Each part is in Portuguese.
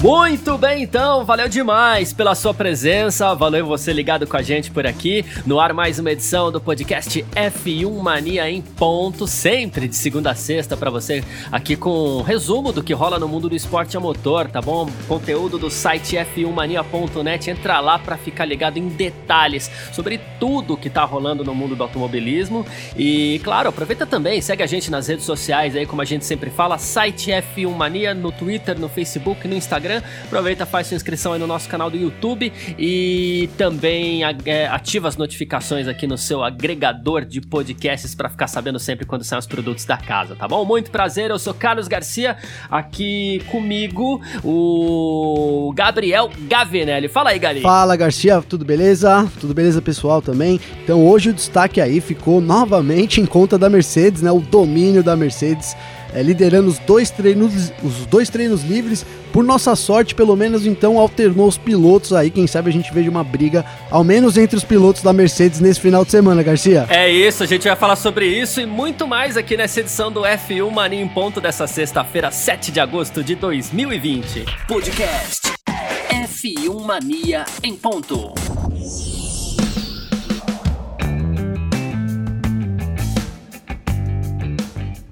Muito bem, então, valeu demais pela sua presença, valeu você ligado com a gente por aqui. No ar, mais uma edição do podcast F1 Mania em ponto, sempre de segunda a sexta para você, aqui com um resumo do que rola no mundo do esporte a motor, tá bom? Conteúdo do site f1mania.net, entra lá para ficar ligado em detalhes sobre tudo que tá rolando no mundo do automobilismo. E, claro, aproveita também, segue a gente nas redes sociais aí, como a gente sempre fala, site F1 Mania no Twitter, no Facebook, no Instagram Instagram. Aproveita, faz sua inscrição aí no nosso canal do YouTube e também é, ativa as notificações aqui no seu agregador de podcasts para ficar sabendo sempre quando saem os produtos da casa, tá bom? Muito prazer, eu sou Carlos Garcia, aqui comigo o Gabriel Gavinelli. Fala aí, Gali. Fala, Garcia, tudo beleza? Tudo beleza, pessoal, também? Então, hoje o destaque aí ficou novamente em conta da Mercedes, né? O domínio da Mercedes é, liderando os dois, treinos, os dois treinos livres. Por nossa sorte, pelo menos então alternou os pilotos aí. Quem sabe a gente veja uma briga, ao menos entre os pilotos da Mercedes nesse final de semana, Garcia. É isso, a gente vai falar sobre isso e muito mais aqui nessa edição do F1 Mania em Ponto dessa sexta-feira, 7 de agosto de 2020. Podcast F1 Mania em Ponto.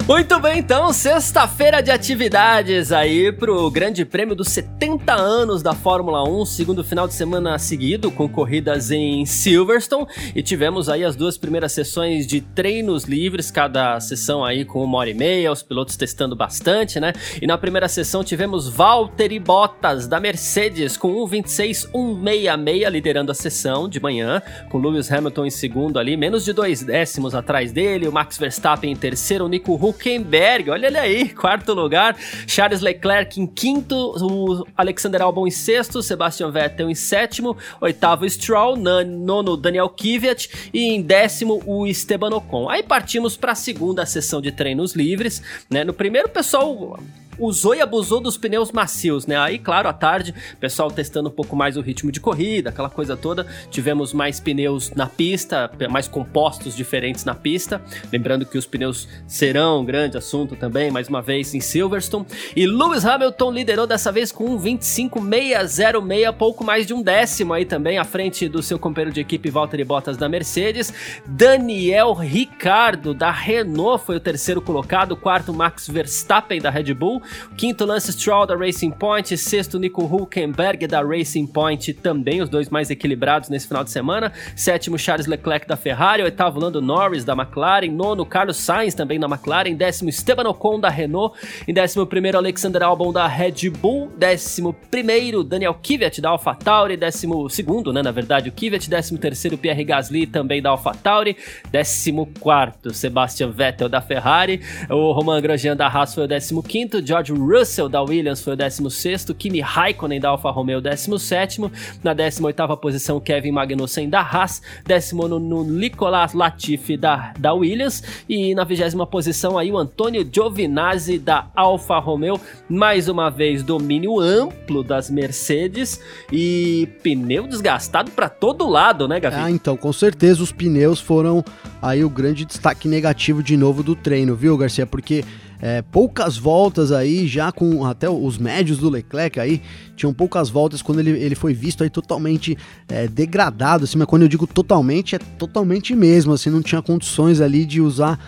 Muito bem, então, sexta-feira de atividades aí pro Grande Prêmio dos 70 anos da Fórmula 1, segundo final de semana seguido, com corridas em Silverstone, e tivemos aí as duas primeiras sessões de treinos livres, cada sessão aí com uma hora e meia, os pilotos testando bastante, né? E na primeira sessão tivemos Valtteri Bottas, da Mercedes, com 1.26.166, liderando a sessão de manhã, com Lewis Hamilton em segundo ali, menos de dois décimos atrás dele, o Max Verstappen em terceiro, o Nico Huck Huckenberg, olha ele aí, quarto lugar. Charles Leclerc em quinto, o Alexander Albon em sexto, Sebastian Vettel em sétimo, oitavo Stroll, nono Daniel Kvyat e em décimo o Esteban Ocon. Aí partimos para a segunda sessão de treinos livres, né? No primeiro, pessoal usou e abusou dos pneus macios, né? Aí, claro, à tarde, pessoal testando um pouco mais o ritmo de corrida, aquela coisa toda. Tivemos mais pneus na pista, mais compostos diferentes na pista. Lembrando que os pneus serão um grande assunto também, mais uma vez em Silverstone. E Lewis Hamilton liderou dessa vez com um 25.606, pouco mais de um décimo aí também, à frente do seu companheiro de equipe Valtteri Bottas da Mercedes. Daniel Ricardo da Renault foi o terceiro colocado, quarto Max Verstappen da Red Bull. Quinto, Lance Stroll da Racing Point. Sexto, Nico Hulkenberg da Racing Point, também os dois mais equilibrados nesse final de semana. Sétimo, Charles Leclerc da Ferrari. Oitavo, Lando Norris da McLaren. Nono, Carlos Sainz também da McLaren. Décimo, Esteban Ocon da Renault. Em décimo primeiro, Alexander Albon da Red Bull. Décimo primeiro, Daniel Kvyat da AlphaTauri. Décimo segundo, né, na verdade, o Kvyat. Décimo terceiro, Pierre Gasly também da AlphaTauri. Décimo quarto, Sebastian Vettel da Ferrari. O Romain Grosjean da Haas foi o décimo quinto. George Russell da Williams foi o 16º, Kimi Raikkonen da Alfa Romeo 17º, na 18ª posição Kevin Magnussen da Haas, 19 no Nicolas Latifi da, da Williams e na 20 posição aí o Antônio Giovinazzi da Alfa Romeo, mais uma vez domínio amplo das Mercedes e pneu desgastado para todo lado, né, Gavi? Ah, então, com certeza os pneus foram aí o grande destaque negativo de novo do treino, viu, Garcia? Porque é, poucas voltas aí, já com até os médios do Leclerc aí, tinham poucas voltas quando ele, ele foi visto aí totalmente é, degradado, assim, mas quando eu digo totalmente, é totalmente mesmo, assim, não tinha condições ali de usar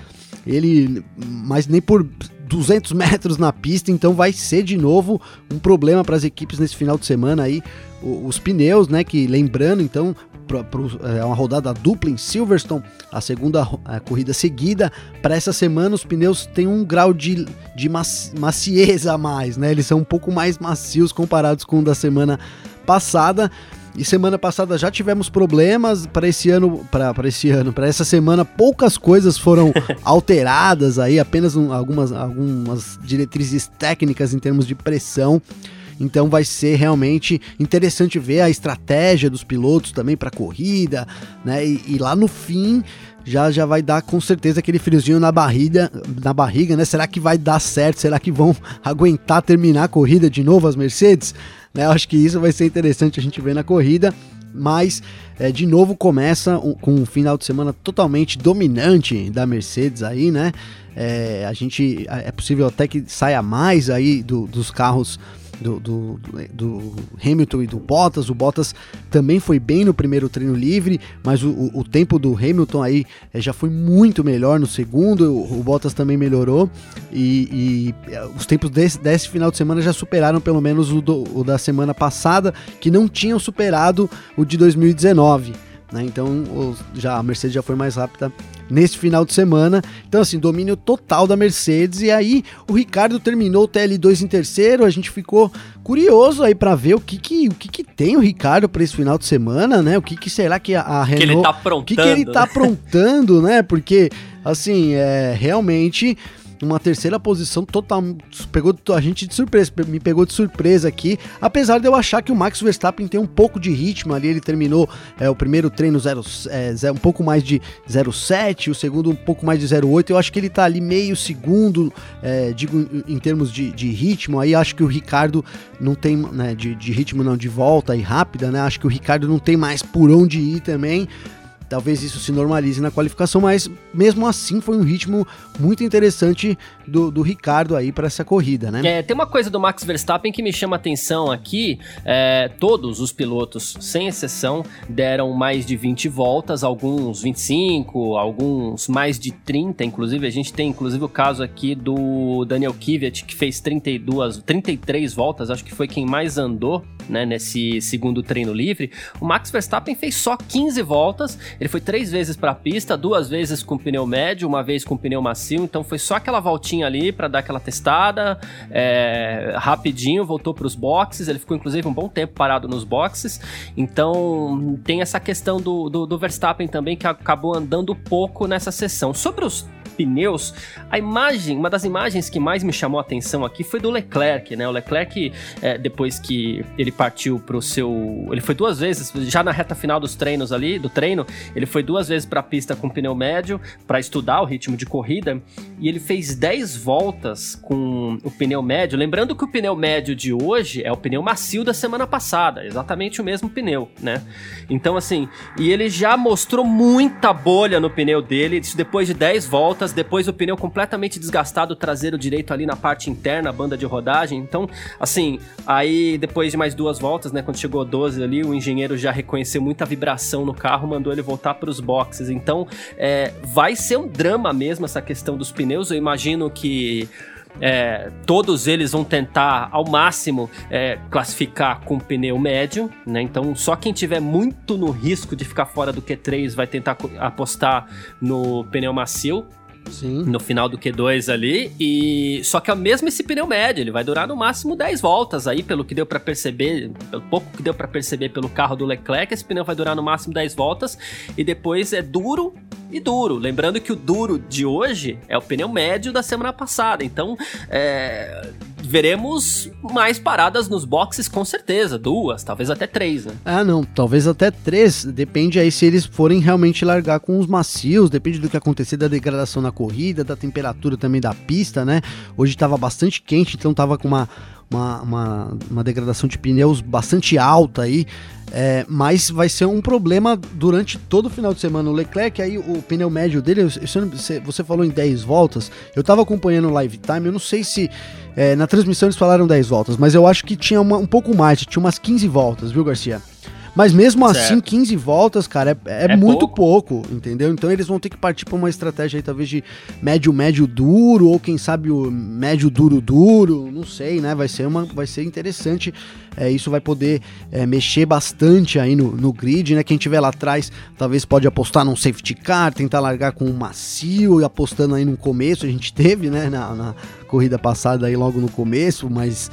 ele, mas nem por 200 metros na pista, então vai ser de novo um problema para as equipes nesse final de semana aí, os pneus, né, que lembrando, então, é uma rodada dupla em Silverstone, a segunda a corrida seguida. Para essa semana, os pneus têm um grau de, de macieza a mais, né? Eles são um pouco mais macios comparados com o da semana passada. E semana passada já tivemos problemas para esse ano, para esse ano, para essa semana poucas coisas foram alteradas aí, apenas um, algumas, algumas diretrizes técnicas em termos de pressão. Então vai ser realmente interessante ver a estratégia dos pilotos também para corrida, né? E, e, lá no fim já já vai dar com certeza aquele friozinho na barriga, na barriga, né? Será que vai dar certo? Será que vão aguentar terminar a corrida de novo as Mercedes? Né? Eu acho que isso vai ser interessante a gente ver na corrida mas é, de novo começa um, com um final de semana totalmente dominante da Mercedes aí, né? É, a gente é possível até que saia mais aí do, dos carros do, do, do, Hamilton e do Bottas. O Bottas também foi bem no primeiro treino livre, mas o, o, o tempo do Hamilton aí é, já foi muito melhor no segundo. O, o Bottas também melhorou e, e, é, os tempos desse, desse final de semana já superaram pelo menos o, do, o da semana passada, que não tinham superado o de 2019. Né? Então já, a Mercedes já foi mais rápida nesse final de semana. Então, assim, domínio total da Mercedes. E aí, o Ricardo terminou o TL2 em terceiro. A gente ficou curioso aí para ver o que que, o que que tem o Ricardo para esse final de semana, né? O que que será que a, a Renault... Que ele tá aprontando. O que que ele tá né? aprontando, né? Porque, assim, é realmente uma terceira posição total. Pegou a gente de surpresa, me pegou de surpresa aqui. Apesar de eu achar que o Max Verstappen tem um pouco de ritmo ali. Ele terminou é, o primeiro treino zero, é, zero, um pouco mais de 0,7, o segundo um pouco mais de 0,8. Eu acho que ele tá ali meio segundo, é, digo, em termos de, de, ritmo. Aí acho que o Ricardo não tem, né, de, de ritmo não, de volta e rápida, né? Acho que o Ricardo não tem mais por onde ir também. Talvez isso se normalize na qualificação, mas mesmo assim foi um ritmo muito interessante do, do Ricardo aí para essa corrida, né? É, tem uma coisa do Max Verstappen que me chama atenção aqui. É, todos os pilotos, sem exceção, deram mais de 20 voltas, alguns 25, alguns mais de 30, inclusive. A gente tem inclusive o caso aqui do Daniel Kvyat, que fez 32, 33 voltas, acho que foi quem mais andou né, nesse segundo treino livre. O Max Verstappen fez só 15 voltas ele foi três vezes para a pista, duas vezes com pneu médio, uma vez com pneu macio, então foi só aquela voltinha ali para dar aquela testada, é, rapidinho, voltou para os boxes. Ele ficou inclusive um bom tempo parado nos boxes. Então tem essa questão do, do, do Verstappen também que acabou andando pouco nessa sessão. Sobre os pneus, a imagem, uma das imagens que mais me chamou a atenção aqui foi do Leclerc, né? O Leclerc, é, depois que ele partiu pro seu. Ele foi duas vezes, já na reta final dos treinos ali, do treino, ele foi duas vezes pra pista com pneu médio para estudar o ritmo de corrida e ele fez 10 voltas com o pneu médio. Lembrando que o pneu médio de hoje é o pneu macio da semana passada, exatamente o mesmo pneu, né? Então, assim, e ele já mostrou muita bolha no pneu dele, depois de 10 voltas depois o pneu completamente desgastado, traseiro direito ali na parte interna, banda de rodagem. Então, assim, aí depois de mais duas voltas, né, quando chegou 12 ali, o engenheiro já reconheceu muita vibração no carro, mandou ele voltar para os boxes. Então, é, vai ser um drama mesmo essa questão dos pneus. Eu imagino que é, todos eles vão tentar ao máximo é, classificar com pneu médio, né? Então só quem tiver muito no risco de ficar fora do Q3 vai tentar apostar no pneu macio. Sim. no final do Q2 ali. E só que é mesmo esse pneu médio, ele vai durar no máximo 10 voltas aí, pelo que deu para perceber, pelo pouco que deu para perceber pelo carro do Leclerc, esse pneu vai durar no máximo 10 voltas e depois é duro e duro. Lembrando que o duro de hoje é o pneu médio da semana passada. Então, é, veremos mais paradas nos boxes com certeza, duas, talvez até três, né? Ah, não, talvez até três. Depende aí se eles forem realmente largar com os macios, depende do que acontecer da degradação na corrida, da temperatura também da pista, né? Hoje estava bastante quente, então estava com uma uma, uma, uma degradação de pneus bastante alta aí. É, mas vai ser um problema durante todo o final de semana. O Leclerc, aí o pneu médio dele, você falou em 10 voltas, eu tava acompanhando o live time, eu não sei se é, na transmissão eles falaram 10 voltas, mas eu acho que tinha uma, um pouco mais, tinha umas 15 voltas, viu, Garcia? Mas mesmo assim, certo. assim, 15 voltas, cara, é, é, é muito pouco. pouco. entendeu? Então eles vão ter que partir para uma estratégia aí, talvez de médio, médio duro, ou quem sabe o médio duro duro, não sei, né? Vai ser, uma, vai ser interessante. É, isso vai poder é, mexer bastante aí no, no grid, né? Quem tiver lá atrás, talvez pode apostar num safety car, tentar largar com um macio e apostando aí no começo. A gente teve, né, na, na corrida passada aí logo no começo, mas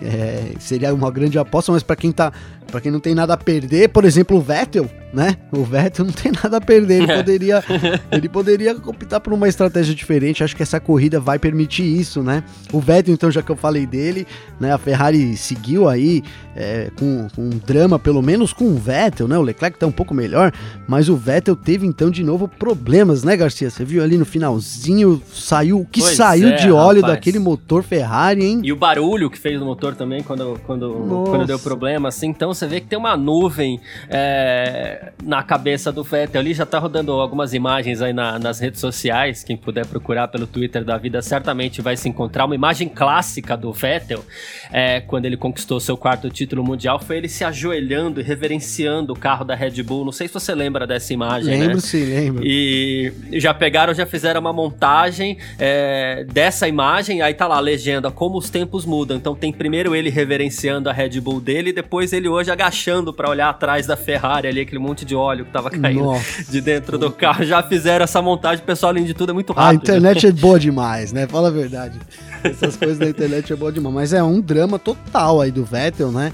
é, seria uma grande aposta, mas para quem está para quem não tem nada a perder, por exemplo, o Vettel, né? O Vettel não tem nada a perder, ele poderia, ele poderia optar por uma estratégia diferente. Acho que essa corrida vai permitir isso, né? O Vettel, então, já que eu falei dele, né? A Ferrari seguiu aí é, com, com, um drama, pelo menos com o Vettel, né? O Leclerc tá um pouco melhor, mas o Vettel teve então de novo problemas, né, Garcia? Você viu ali no finalzinho, saiu o que pois saiu é, de óleo rapaz. daquele motor Ferrari, hein? E o barulho que fez no motor também quando, quando, quando deu problema, assim. Então você vê que tem uma nuvem. É na cabeça do Vettel ali. Já tá rodando algumas imagens aí na, nas redes sociais. Quem puder procurar pelo Twitter da vida certamente vai se encontrar. Uma imagem clássica do Vettel, é, quando ele conquistou seu quarto título mundial, foi ele se ajoelhando e reverenciando o carro da Red Bull. Não sei se você lembra dessa imagem. Lembro né? sim, lembro. E já pegaram, já fizeram uma montagem é, dessa imagem. Aí tá lá a legenda, como os tempos mudam. Então tem primeiro ele reverenciando a Red Bull dele, e depois ele hoje agachando para olhar atrás da Ferrari ali, aquele monte de óleo que tava caindo Nossa. de dentro do carro. Já fizeram essa montagem, pessoal, além de tudo, é muito rápido. A internet é boa demais, né? Fala a verdade. Essas coisas da internet é boa demais. Mas é um drama total aí do Vettel, né?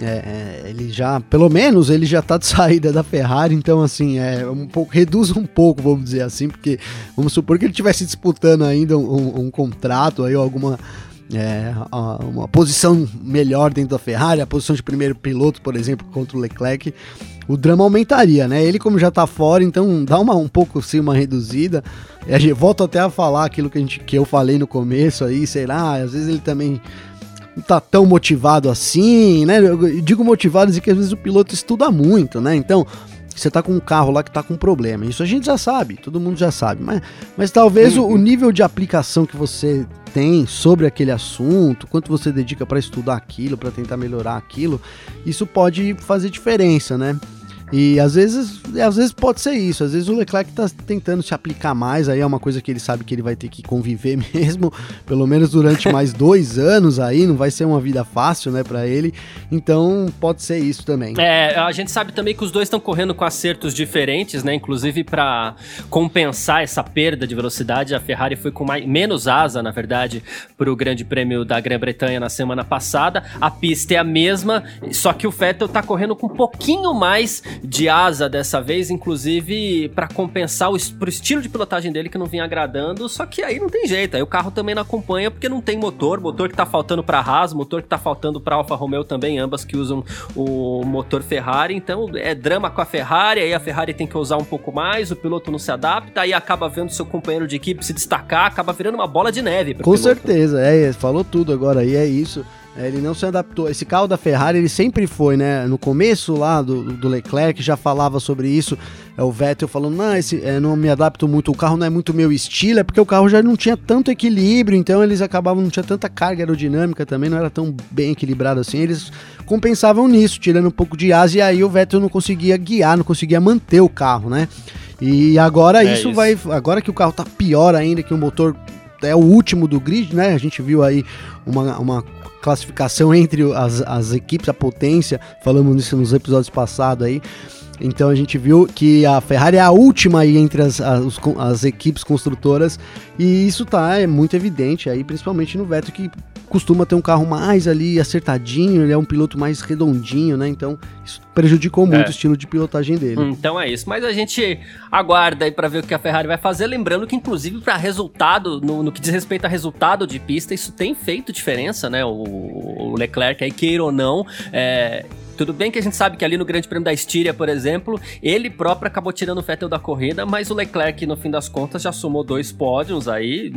É, é, ele já, pelo menos, ele já tá de saída da Ferrari, então assim, é um pouco, reduz um pouco, vamos dizer assim, porque vamos supor que ele estivesse disputando ainda um, um, um contrato aí, alguma é, uma posição melhor dentro da Ferrari, a posição de primeiro piloto, por exemplo, contra o Leclerc, o drama aumentaria, né? Ele, como já tá fora, então dá uma, um pouco sim uma reduzida. E volto até a falar aquilo que, a gente, que eu falei no começo aí, sei lá, às vezes ele também não tá tão motivado assim, né? Eu digo motivado dizer que às vezes o piloto estuda muito, né? Então, você tá com um carro lá que tá com problema. Isso a gente já sabe, todo mundo já sabe. Mas, mas talvez uhum. o, o, nível de aplicação que você tem sobre aquele assunto, quanto você dedica para estudar aquilo, para tentar melhorar aquilo, isso pode fazer diferença, né? E às vezes, às vezes pode ser isso. Às vezes o Leclerc tá tentando se aplicar mais, aí é uma coisa que ele sabe que ele vai ter que conviver mesmo, pelo menos durante mais dois anos aí, não vai ser uma vida fácil, né, para ele. Então pode ser isso também. É, a gente sabe também que os dois estão correndo com acertos diferentes, né? Inclusive para compensar essa perda de velocidade, a Ferrari foi com mais, menos asa, na verdade, para o Grande Prêmio da Grã-Bretanha na semana passada. A pista é a mesma, só que o Vettel tá correndo com um pouquinho mais de asa dessa vez, inclusive para compensar o pro estilo de pilotagem dele que não vinha agradando, só que aí não tem jeito, aí o carro também não acompanha porque não tem motor, motor que tá faltando para Haas, motor que tá faltando para Alfa Romeo também, ambas que usam o motor Ferrari, então é drama com a Ferrari, aí a Ferrari tem que usar um pouco mais, o piloto não se adapta, aí acaba vendo seu companheiro de equipe se destacar, acaba virando uma bola de neve. Com piloto. certeza, é, falou tudo agora aí, é isso. É, ele não se adaptou. Esse carro da Ferrari, ele sempre foi, né? No começo lá do, do Leclerc, já falava sobre isso. É o Vettel falando, não, esse, é, não me adapto muito, o carro não é muito meu estilo, é porque o carro já não tinha tanto equilíbrio, então eles acabavam, não tinha tanta carga aerodinâmica também, não era tão bem equilibrado assim. Eles compensavam nisso, tirando um pouco de asa, e aí o Vettel não conseguia guiar, não conseguia manter o carro, né? E agora é isso, isso vai. Agora que o carro tá pior ainda, que o motor é o último do grid, né? A gente viu aí uma, uma classificação entre as, as equipes, a potência, falamos nisso nos episódios passados aí. Então a gente viu que a Ferrari é a última aí entre as, as, as, equipes construtoras e isso tá é muito evidente aí, principalmente no Vettel que costuma ter um carro mais ali acertadinho, ele é um piloto mais redondinho, né? Então isso prejudicou muito é. o estilo de pilotagem dele. Então é isso, mas a gente aguarda aí para ver o que a Ferrari vai fazer, lembrando que inclusive para resultado, no, no, que diz respeito a resultado de pista, isso tem feito diferença, né? O, o Leclerc aí queira ou não, é, tudo bem que a gente sabe que ali no Grande Prêmio da Estíria, por exemplo, ele próprio acabou tirando o Vettel da corrida, mas o Leclerc, no fim das contas, já somou dois pódios aí.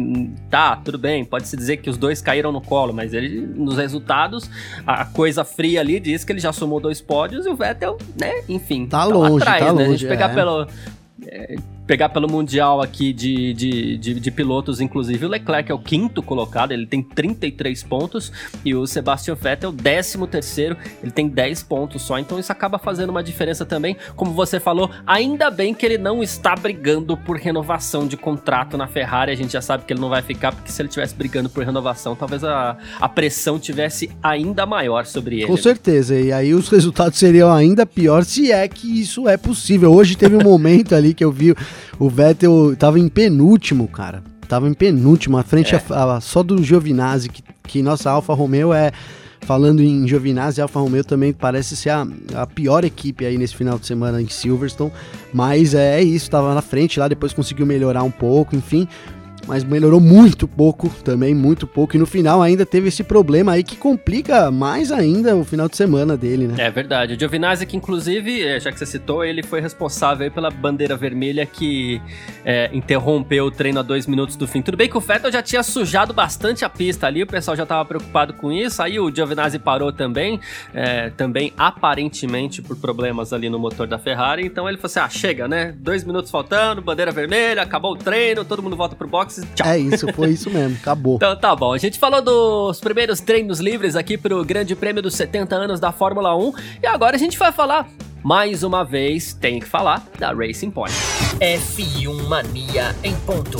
Tá, tudo bem, pode-se dizer que os dois caíram no colo, mas ele, nos resultados, a coisa fria ali diz que ele já somou dois pódios e o Vettel, né, enfim. Tá, tá longe, atrás, tá né? longe. A gente pegar é. pelo. É, pegar pelo Mundial aqui de, de, de, de, pilotos, inclusive, o Leclerc é o quinto colocado, ele tem 33 pontos, e o Sebastian Vettel, décimo terceiro, ele tem 10 pontos só, então isso acaba fazendo uma diferença também. Como você falou, ainda bem que ele não está brigando por renovação de contrato na Ferrari, a gente já sabe que ele não vai ficar, porque se ele estivesse brigando por renovação, talvez a, a pressão tivesse ainda maior sobre ele. Com certeza, e aí os resultados seriam ainda pior se é que isso é possível. Hoje teve um momento ali que eu vi o Vettel tava em penúltimo, cara. Tava em penúltimo, à frente é. a, a, só do Giovinazzi, que, que nossa Alfa Romeo é falando em Giovinazzi, Alfa Romeo também parece ser a, a, pior equipe aí nesse final de semana em Silverstone, mas é, é isso, estava na frente lá, depois conseguiu melhorar um pouco, enfim mas melhorou muito pouco também, muito pouco. E no final ainda teve esse problema aí que complica mais ainda o final de semana dele, né? É verdade. O Giovinazzi, que inclusive, é, já que você citou, ele foi responsável pela bandeira vermelha que é, interrompeu o treino a dois minutos do fim. Tudo bem que o Vettel já tinha sujado bastante a pista ali, o pessoal já estava preocupado com isso. Aí o Giovinazzi parou também, é, também aparentemente por problemas ali no motor da Ferrari. Então ele falou assim: ah, chega, né? Dois minutos faltando, bandeira vermelha, acabou o treino, todo mundo volta pro box tchau. É isso, foi isso mesmo, acabou. então tá bom, a gente falou dos primeiros treinos livres aqui pro Grande Prêmio dos 70 anos da Fórmula 1 e agora a gente vai falar mais uma vez, tem que falar da Racing Point. F1 Mania em ponto.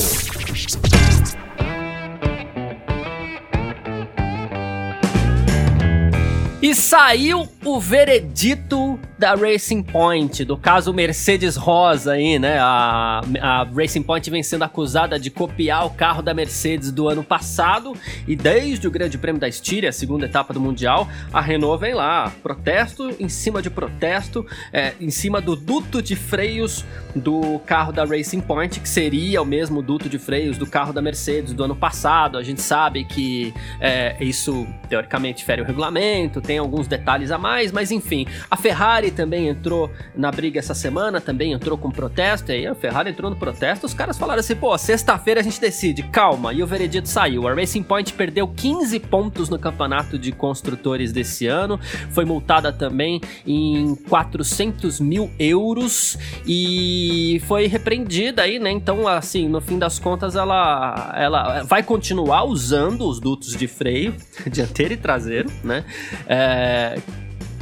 E saiu o veredito da Racing Point, do caso Mercedes Rosa aí, né? A, a Racing Point vem sendo acusada de copiar o carro da Mercedes do ano passado e desde o Grande Prêmio da Estíria, segunda etapa do Mundial, a Renault vem lá, protesto em cima de protesto, é, em cima do duto de freios do carro da Racing Point, que seria o mesmo duto de freios do carro da Mercedes do ano passado. A gente sabe que é, isso teoricamente fere o regulamento, tem alguns detalhes a mais, mas enfim, a Ferrari também entrou na briga essa semana, também entrou com protesto, e aí a Ferrari entrou no protesto, os caras falaram assim, pô, sexta-feira a gente decide, calma, e o veredito saiu. A Racing Point perdeu 15 pontos no campeonato de construtores desse ano, foi multada também em 400 mil euros e foi repreendida aí, né? Então, assim, no fim das contas, ela, ela vai continuar usando os dutos de freio, dianteiro e traseiro, né? É,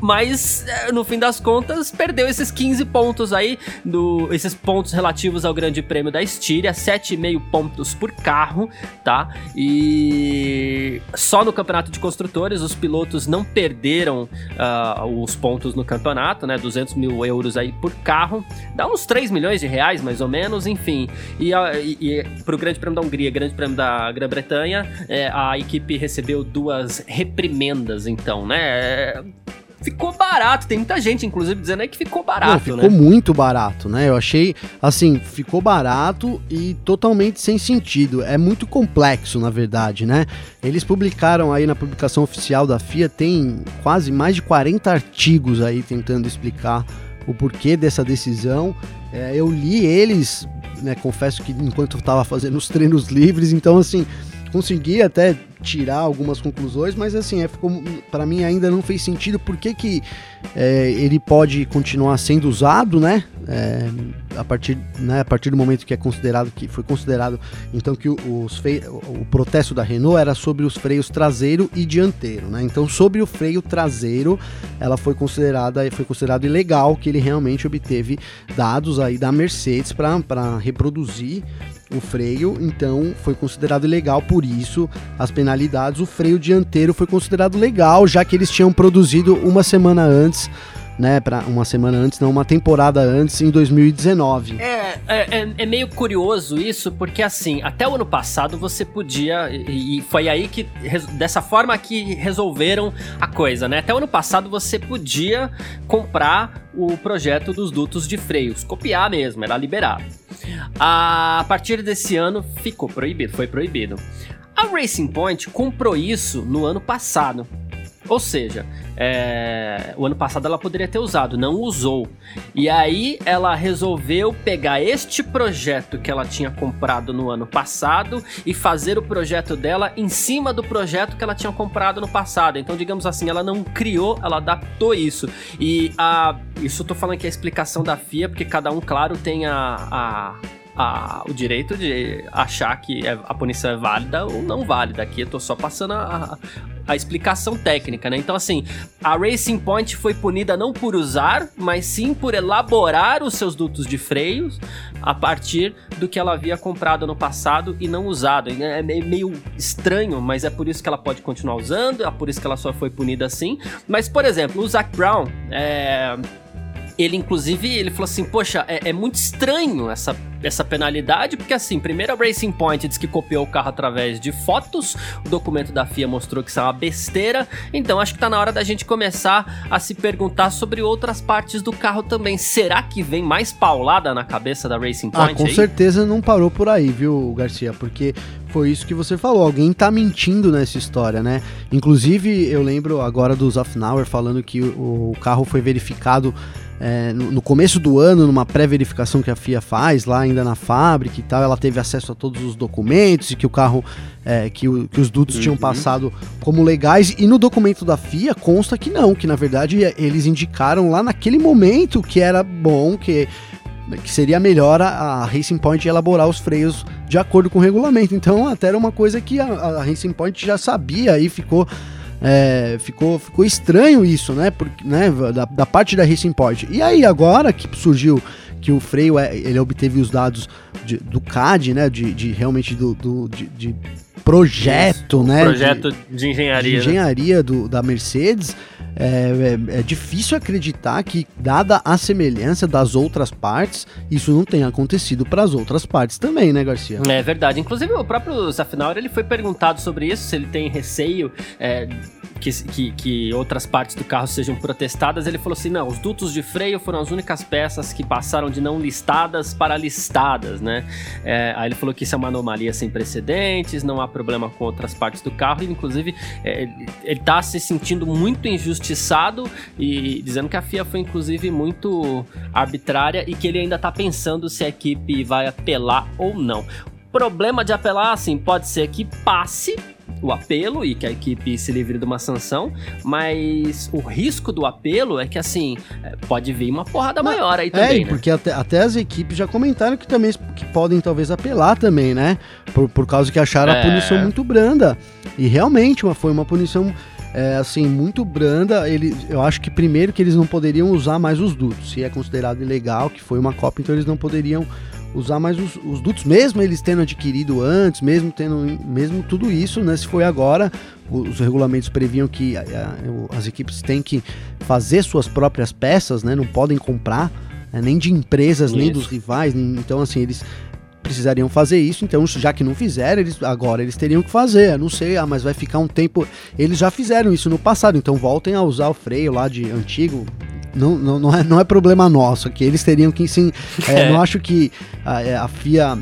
mas é, no fim das contas perdeu esses 15 pontos aí, do, esses pontos relativos ao Grande Prêmio da Estíria, 7,5 pontos por carro, tá? E só no Campeonato de Construtores os pilotos não perderam uh, os pontos no campeonato, né? 200 mil euros aí por carro, dá uns 3 milhões de reais mais ou menos, enfim. E, e, e pro Grande Prêmio da Hungria, Grande Prêmio da Grã-Bretanha, é, a equipe recebeu duas reprimendas, então, né? Ficou barato. Tem muita gente, inclusive, dizendo aí que ficou barato. Não, ficou né? muito barato, né? Eu achei, assim, ficou barato e totalmente sem sentido. É muito complexo, na verdade, né? Eles publicaram aí na publicação oficial da FIA, tem quase mais de 40 artigos aí tentando explicar o porquê dessa decisão. É, eu li eles, né? Confesso que enquanto eu estava fazendo os treinos livres, então, assim consegui até tirar algumas conclusões, mas assim, é, para mim ainda não fez sentido por que, que é, ele pode continuar sendo usado, né? É, a partir, né, a partir do momento que é considerado que foi considerado então que os o protesto da Renault era sobre os freios traseiro e dianteiro, né? Então sobre o freio traseiro, ela foi considerada foi considerado ilegal que ele realmente obteve dados aí da Mercedes para reproduzir o freio, então foi considerado legal, por isso as penalidades. O freio dianteiro foi considerado legal, já que eles tinham produzido uma semana antes né, para uma semana antes, não, uma temporada antes, em 2019. É, é, é, meio curioso isso, porque assim, até o ano passado você podia, e, foi aí que, dessa forma que resolveram a coisa, né? Até o ano passado você podia comprar o projeto dos dutos de freios, copiar mesmo, era liberado. A partir desse ano ficou proibido, foi proibido. A Racing Point comprou isso no ano passado. Ou seja, é, o ano passado ela poderia ter usado, não usou. E aí ela resolveu pegar este projeto que ela tinha comprado no ano passado e fazer o projeto dela em cima do projeto que ela tinha comprado no passado. Então, digamos assim, ela não criou, ela adaptou isso. E a, isso eu tô falando que é a explicação da FIA, porque cada um, claro, tem a, a a, o direito de achar que é, a punição é válida ou não válida. Aqui eu tô só passando a, a, explicação técnica, né? Então, assim, a Racing Point foi punida não por usar, mas sim por elaborar os seus dutos de freios a partir do que ela havia comprado no passado e não usado. É meio estranho, mas é por isso que ela pode continuar usando, é por isso que ela só foi punida assim. Mas, por exemplo, o Zac Brown, é ele, inclusive, ele falou assim: Poxa, é, é, muito estranho essa, essa penalidade, porque assim, primeiro a Racing Point diz que copiou o carro através de fotos, o documento da FIA mostrou que isso é uma besteira, então acho que tá na hora da gente começar a se perguntar sobre outras partes do carro também. Será que vem mais paulada na cabeça da Racing Point? Ah, com aí? certeza não parou por aí, viu, Garcia? Porque foi isso que você falou, alguém tá mentindo nessa história, né? Inclusive, eu lembro agora do Zafnauer falando que o, o carro foi verificado é, no começo do ano, numa pré-verificação que a FIA faz lá ainda na fábrica e tal, ela teve acesso a todos os documentos e que o carro, é, que, o, que, os dutos uhum. tinham passado como legais. E no documento da FIA consta que não, que na verdade eles indicaram lá naquele momento que era bom, que, que seria melhor a, a Racing Point elaborar os freios de acordo com o regulamento. Então, até era uma coisa que a, a Racing Point já sabia e ficou é, ficou, ficou estranho isso, né? Porque, né da, da, parte da Racing Point. E aí, agora que surgiu que o freio é, ele obteve os dados de, do CAD, né? De, de realmente do, do de, de, projeto, isso, né? Projeto de, de engenharia. De né? engenharia né? do, da Mercedes. É, é, é, difícil acreditar que, dada a semelhança das outras partes, isso não tenha acontecido para as outras partes também, né, Garcia? É verdade. Inclusive, o próprio Zafnauer, ele foi perguntado sobre isso, se ele tem receio é, que, que, que, outras partes do carro sejam protestadas. Ele falou assim: não, os dutos de freio foram as únicas peças que passaram de não listadas para listadas, né? É, aí ele falou que isso é uma anomalia sem precedentes, não há problema com outras partes do carro, e inclusive é, ele está se sentindo muito injustiçado e dizendo que a FIA foi inclusive muito arbitrária e que ele ainda tá pensando se a equipe vai apelar ou não. Problema de apelar, assim, pode ser que passe o apelo e que a equipe se livre de uma sanção, mas o risco do apelo é que, assim, é, pode vir uma porrada maior aí também, é, né? porque até, até, as equipes já comentaram que também que podem talvez apelar também, né? Por, por causa que acharam é... a punição muito branda. E realmente uma, foi uma punição é, assim, muito branda. Ele, eu acho que primeiro que eles não poderiam usar mais os dutos. Se é considerado ilegal, que foi uma Copa, então eles não poderiam usar mais os, os dutos, mesmo eles tendo adquirido antes, mesmo tendo mesmo tudo isso, né? Se foi agora, os regulamentos previam que a, a, as equipes têm que fazer suas próprias peças, né? Não podem comprar né? nem de empresas, isso. nem dos rivais. Nem, então, assim, eles precisariam fazer isso, então já que não fizeram, eles, agora eles teriam que fazer. não sei, ah, mas vai ficar um tempo. Eles já fizeram isso no passado, então voltem a usar o freio lá de antigo, não, não, não, é, não é problema nosso, que eles teriam que sim. É, é. Não acho que a, é, a, FIA,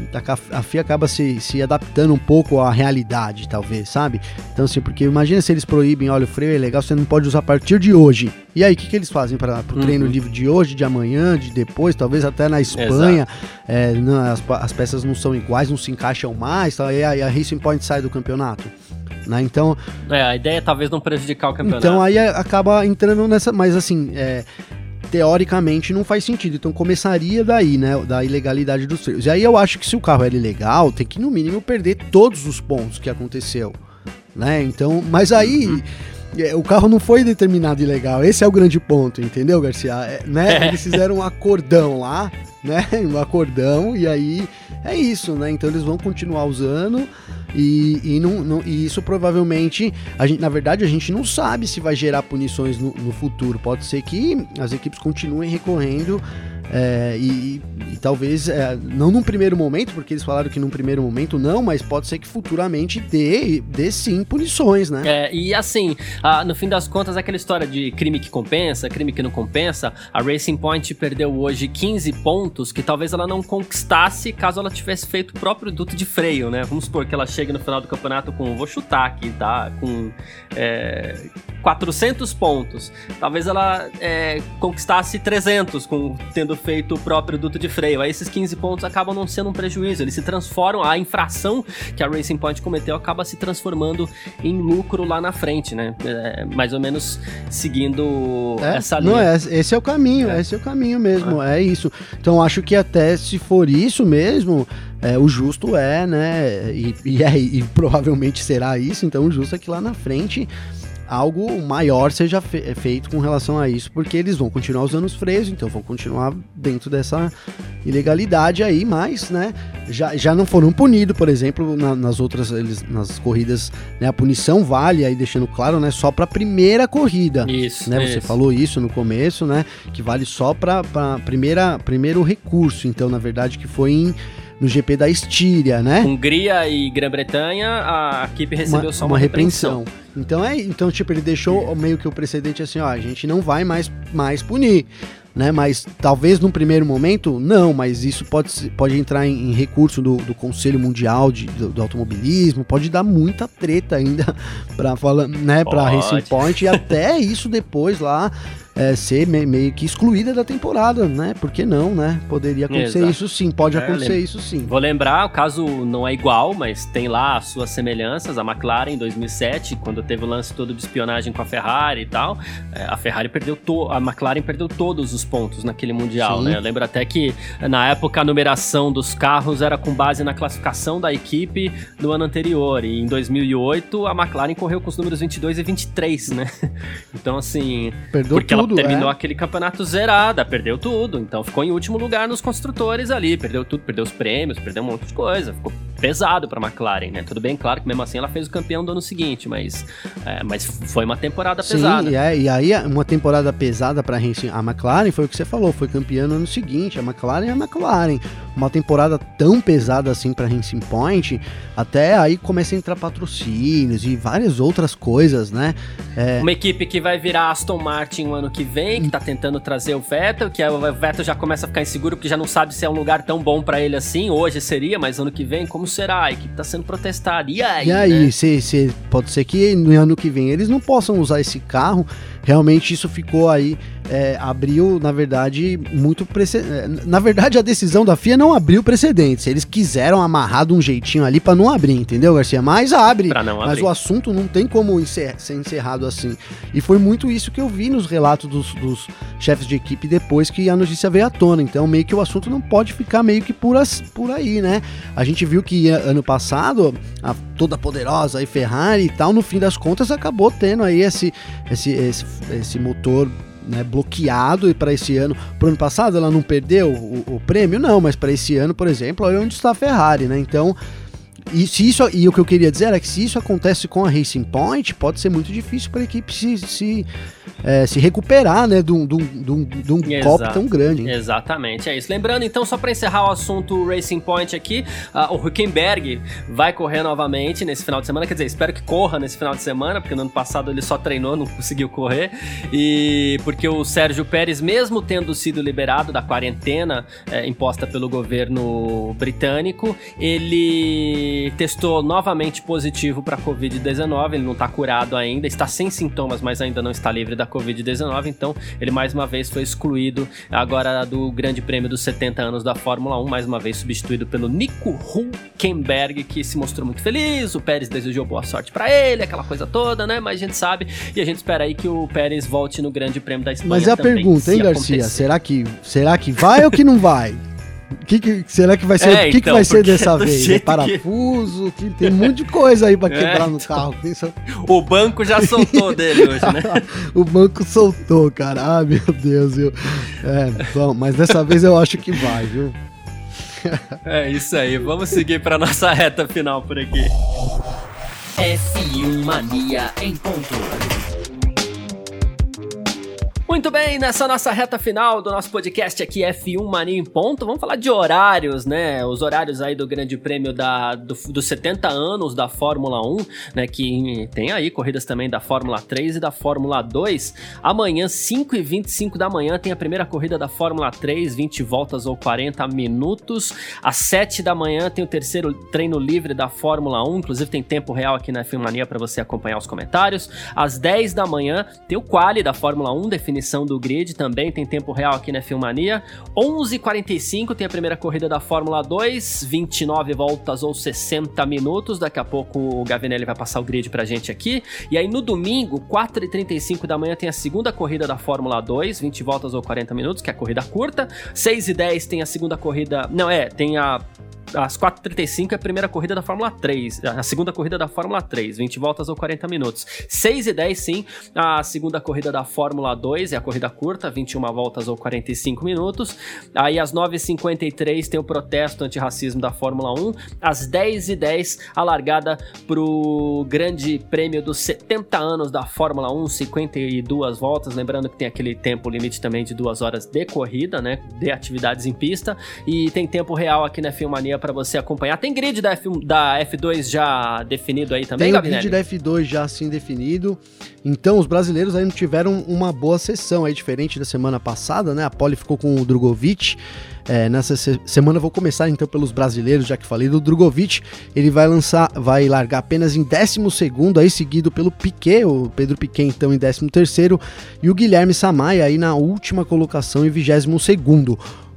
a, FIA acaba se, se adaptando um pouco à realidade, talvez, sabe? Então, assim, porque imagina se eles proíbem, olha, o freio é legal, você não pode usar a partir de hoje. E aí, o que, que eles fazem para o uhum. treino livre de hoje, de amanhã, de depois, talvez até na Espanha? É, não, as, as, peças não são iguais, não se encaixam mais, tá? e a, a Racing Point sai do campeonato. Né? Então. É, a ideia é talvez não prejudicar o campeonato. Então aí acaba entrando nessa. Mas assim, é, teoricamente não faz sentido. Então começaria daí, né? Da ilegalidade dos freios. E aí eu acho que se o carro era ilegal, tem que no mínimo perder todos os pontos que aconteceu. Né? Então, mas aí. Uhum. É, o carro não foi determinado ilegal, esse é o grande ponto, entendeu, Garcia? É, né? É. Eles fizeram um acordão lá, né? Um acordão, e aí é isso, né? Então eles vão continuar usando. E, e, não, não, e isso provavelmente, a gente, na verdade, a gente não sabe se vai gerar punições no, no futuro. Pode ser que as equipes continuem recorrendo é, e, talvez, é, não num primeiro momento, porque eles falaram que num primeiro momento não, mas pode ser que futuramente dê, dê sim punições, né? É, e assim, no fim das contas, aquela história de crime que compensa, crime que não compensa, a Racing Point perdeu hoje 15 pontos que talvez ela não conquistasse caso ela tivesse feito o próprio duto de freio, né? Vamos supor que ela chegue no final do campeonato com, vou chutar aqui, tá? Com é, 400 pontos. Talvez ela é, conquistasse 300 com tendo feito o próprio duto de freio. Aí esses 15 pontos acabam não sendo um prejuízo, eles se transformam, a infração que a Racing Point cometeu acaba se transformando em lucro lá na frente, né? É, mais ou menos seguindo é, essa linha. Não, é, esse é o caminho, é. esse é o caminho mesmo, é. é isso. Então acho que até se for isso mesmo, é, o justo é, né? E, e, é, e provavelmente será isso, então o justo é que lá na frente algo maior seja fe é feito com relação a isso, porque eles vão continuar usando os freios, então vão continuar dentro dessa ilegalidade aí, mas, né, já, já não foram punidos, por exemplo, na, nas outras, eles, nas corridas, né, a punição vale, aí deixando claro, né, só para primeira corrida. Isso, né, isso. Você falou isso no começo, né, que vale só para primeira primeiro recurso, então, na verdade, que foi em no GP da Estíria, né? Hungria e Grã-Bretanha, a equipe recebeu uma, só uma, uma repreensão. repreensão. Então é, então tipo ele deixou meio que o precedente assim, ó, a gente não vai mais mais punir, né? Mas talvez num primeiro momento não, mas isso pode, pode entrar em, em recurso do, do, Conselho Mundial de, do, do, Automobilismo, pode dar muita treta ainda para falar, né? Para Racing Point e até isso depois lá é, ser me, meio que excluída da temporada, né? Por que não, né? Poderia acontecer Exato. isso sim, pode é, acontecer isso sim. Vou lembrar, o caso não é igual, mas tem lá as suas semelhanças. A McLaren em 2007, quando teve o lance todo de espionagem com a Ferrari e tal, é, a Ferrari perdeu to a McLaren perdeu todos os pontos naquele mundial, sim. né? Eu lembro até que na época a numeração dos carros era com base na classificação da equipe do ano anterior. E em 2008 a McLaren correu com os números 22 e 23, né? Então assim, perdeu tudo tudo, terminou é. aquele campeonato zerada, perdeu tudo. Então ficou em último lugar nos construtores ali, perdeu tudo, perdeu os prêmios, perdeu um monte de coisa. Ficou pesado para McLaren, né? Tudo bem, claro que mesmo assim ela fez o campeão do ano seguinte, mas, é, mas foi uma temporada Sim, pesada. E, é, e aí uma temporada pesada para a McLaren foi o que você falou, foi campeã no ano seguinte. A McLaren é a McLaren. Uma temporada tão pesada assim para Racing Point, até aí começa a entrar patrocínios e várias outras coisas, né? É... Uma equipe que vai virar Aston Martin o ano que vem, que tá tentando trazer o Vettel, que o Vettel já começa a ficar inseguro porque já não sabe se é um lugar tão bom para ele assim. Hoje seria, mas ano que vem, como será? A equipe tá sendo protestada. E aí? E aí, né? se, se, pode ser que no ano que vem eles não possam usar esse carro. Realmente isso ficou aí é, abriu, na verdade, muito precedente. É, na verdade, a decisão da FIA não abriu precedentes. Eles quiseram amarrar de um jeitinho ali para não abrir, entendeu, Garcia? Mas abre. Mas o assunto não tem como encer ser encerrado assim. E foi muito isso que eu vi nos relatos dos, dos, chefes de equipe depois que a notícia veio à tona. Então, meio que o assunto não pode ficar meio que por, as, por aí, né? A gente viu que ano passado, a toda poderosa aí Ferrari e tal, no fim das contas, acabou tendo aí esse, esse, esse, esse motor né, bloqueado e para esse ano, pro ano passado ela não perdeu o, o prêmio, não, mas para esse ano, por exemplo, olha onde está a Ferrari, né? Então, e, se isso, e o que eu queria dizer é que se isso acontece com a Racing Point, pode ser muito difícil para a equipe se, se, é, se recuperar né, de um, de um, de um golpe tão grande. Hein? Exatamente, é isso. Lembrando, então, só para encerrar o assunto Racing Point aqui, uh, o Huckenberg vai correr novamente nesse final de semana. Quer dizer, espero que corra nesse final de semana, porque no ano passado ele só treinou, não conseguiu correr. E porque o Sérgio Pérez, mesmo tendo sido liberado da quarentena é, imposta pelo governo britânico, ele testou novamente positivo para Covid-19. Ele não está curado ainda, está sem sintomas, mas ainda não está livre da Covid-19. Então, ele mais uma vez foi excluído agora do Grande Prêmio dos 70 anos da Fórmula 1, mais uma vez substituído pelo Nico Hulkenberg, que se mostrou muito feliz. O Pérez desejou boa sorte para ele, aquela coisa toda, né? Mas a gente sabe e a gente espera aí que o Pérez volte no Grande Prêmio da Espanha. Mas é a pergunta, hein, Garcia? Será que, será que vai ou que não vai? Que, que será que vai ser? É, o que, então, que vai ser dessa vez? É parafuso? Que... tem um monte de coisa aí pra é, quebrar é, no carro. Pensa... O banco já soltou dele hoje, né? o banco soltou, cara. Ah, meu Deus, viu? É, bom, mas dessa vez eu acho que vai, viu? é isso aí. Vamos seguir pra nossa reta final por aqui. F1 Mania em ponto. Muito bem, nessa nossa reta final do nosso podcast aqui, F1 Mania em Ponto, vamos falar de horários, né? Os horários aí do Grande Prêmio da, do, dos 70 anos da Fórmula 1, né? Que tem aí corridas também da Fórmula 3 e da Fórmula 2. Amanhã, 5 e 25 da manhã, tem a primeira corrida da Fórmula 3, 20 voltas ou 40 minutos. Às 7 da manhã tem o terceiro treino livre da Fórmula 1, inclusive tem tempo real aqui na F1 Mania para você acompanhar os comentários. Às 10 da manhã tem o quali da Fórmula 1, definição do grid também, tem tempo real aqui na Filmania. 11h45 tem a primeira corrida da Fórmula 2, 29 voltas ou 60 minutos. Daqui a pouco o Gavinelli vai passar o grid pra gente aqui. E aí no domingo, 4h35 da manhã, tem a segunda corrida da Fórmula 2, 20 voltas ou 40 minutos, que é a corrida curta. 6h10 tem a segunda corrida. Não, é, tem a às 4h35 é a primeira corrida da Fórmula 3, a segunda corrida da Fórmula 3, 20 voltas ou 40 minutos. 6 e 10 sim, a segunda corrida da Fórmula 2 é a corrida curta, 21 voltas ou 45 minutos. Aí às 9h53 tem o protesto antirracismo da Fórmula 1, às 10h10 a largada pro grande prêmio dos 70 anos da Fórmula 1, 52 voltas, lembrando que tem aquele tempo limite também de duas horas de corrida, né, de atividades em pista, e tem tempo real aqui na Filmania para você acompanhar. Tem grid da, F, da F2 já definido aí também, Tem o Gabinelli? grid da F2 já assim definido. Então, os brasileiros não tiveram uma boa sessão aí, diferente da semana passada, né? A Pole ficou com o Drogovic. É, nessa se- semana vou começar então pelos brasileiros, já que falei do Drogovic. Ele vai lançar, vai largar apenas em 12 aí seguido pelo Piquet, o Pedro Piquet então em 13 e o Guilherme Samaia aí na última colocação em 22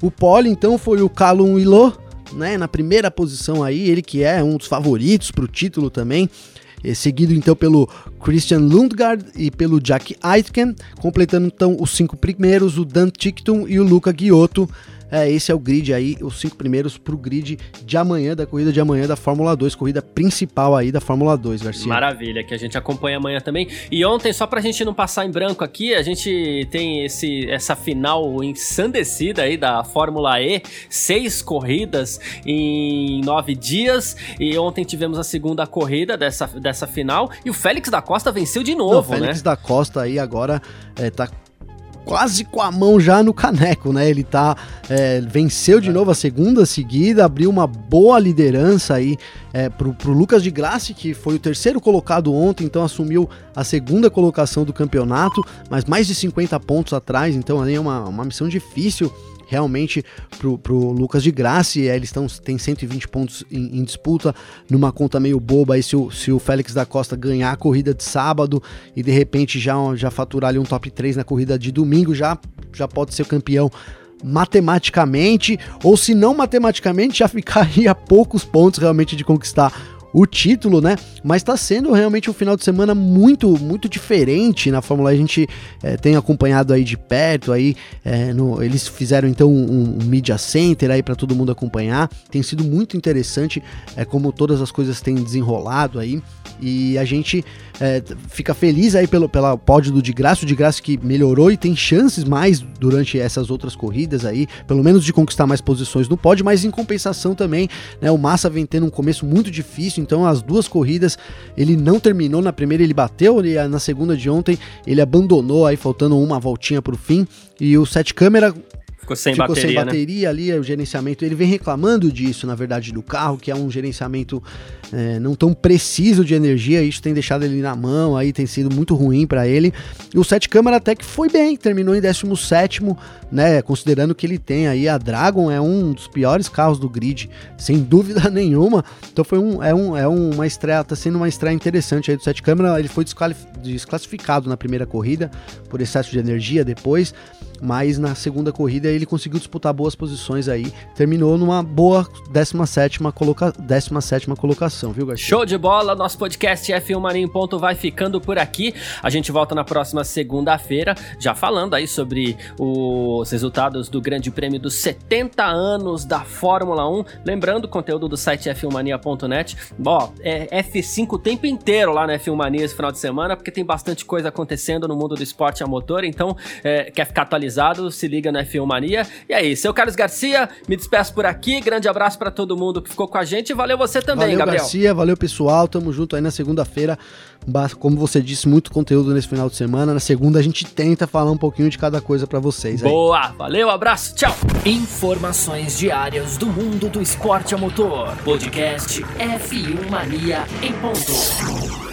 O pole então foi o Calum Ilô, né, na primeira posição aí, ele que é um dos favoritos para o título também. Eh, Seguido então pelo Christian Lundgaard e pelo Jack Aitken, completando então os cinco primeiros, o Dan Tickton e o Luca Ghiotto. É, esse é o grid aí, os cinco primeiros pro grid de amanhã, da corrida de amanhã da Fórmula 2, corrida principal aí da Fórmula 2, Garcia. Maravilha, que a gente acompanha amanhã também. E ontem, só pra gente não passar em branco aqui, a gente tem esse, essa final ensandecida aí da Fórmula E, seis corridas em nove dias. E ontem tivemos a segunda corrida dessa, dessa final. E o Félix da Costa venceu de Não, novo, Félix né? da Costa aí agora é, tá quase com a mão já no caneco, né? Ele tá é, venceu de novo a segunda seguida, abriu uma boa liderança aí é, pro, pro Lucas de Grassi, que foi o terceiro colocado ontem, então assumiu a segunda colocação do campeonato, mas mais de 50 pontos atrás, então aí é uma, uma missão difícil realmente pro, pro Lucas de Grassi, é, eles estão tem 120 pontos em, em disputa, numa conta meio boba aí se o, se o Félix da Costa ganhar a corrida de sábado e de repente já, já faturar ali um top 3 na corrida de domingo, já, já pode ser o campeão matematicamente, ou se não matematicamente, já ficaria a poucos pontos realmente de conquistar o título, né? Mas tá sendo realmente um final de semana muito, muito diferente na Fórmula. A gente eh, tem acompanhado aí de perto, aí eh, no- eles fizeram então um, um media center aí para todo mundo acompanhar. Tem sido muito interessante é como todas as coisas têm desenrolado aí e a gente eh, fica feliz aí pelo pela pódio do de graça, o de graça que melhorou e tem chances mais durante essas outras corridas aí, pelo menos de conquistar mais posições no pódio, mas em compensação também, né, o Massa vem tendo um começo muito difícil, então as duas corridas ele não terminou na primeira, ele bateu e na segunda de ontem ele abandonou aí faltando uma voltinha pro fim e o sete câmera Ficou sem ficou bateria, sem né? bateria ali, o gerenciamento. Ele vem reclamando disso, na verdade, do carro, que é um gerenciamento é, não tão preciso de energia. Isso tem deixado ele na mão, aí tem sido muito ruim para ele. E o sete câmera até que foi bem, terminou em 17, né? Considerando que ele tem aí a Dragon, é um dos piores carros do grid, sem dúvida nenhuma. Então foi um, é, um, é uma estreia, tá sendo uma estreia interessante aí do sete câmera. Ele foi desclassificado na primeira corrida por excesso de energia depois mas na segunda corrida ele conseguiu disputar boas posições aí, terminou numa boa 17ª, coloca 17ª colocação, viu, Garcia? Show de bola, nosso podcast F1 Mania em Ponto vai ficando por aqui. A gente volta na próxima segunda-feira, já falando aí sobre os resultados do Grande Prêmio dos 70 anos da Fórmula 1. Lembrando o conteúdo do site f1mania.net. Ó, é F5 o tempo inteiro lá na F1 Mania esse final de semana, porque tem bastante coisa acontecendo no mundo do esporte a motor. Então, é, quer ficar atualizado? Se liga na F1 Mania. E é isso, eu, Carlos Garcia, me despeço por aqui. Grande abraço pra todo mundo que ficou com a gente. Valeu você também, valeu, Gabriel. Garcia, valeu, pessoal. Tamo junto aí na segunda-feira. Como você disse, muito conteúdo nesse final de semana. Na segunda a gente tenta falar um pouquinho de cada coisa pra vocês aí. Boa, valeu, abraço, tchau. Informações diárias do mundo do esporte a motor. Podcast F1 Mania em ponto.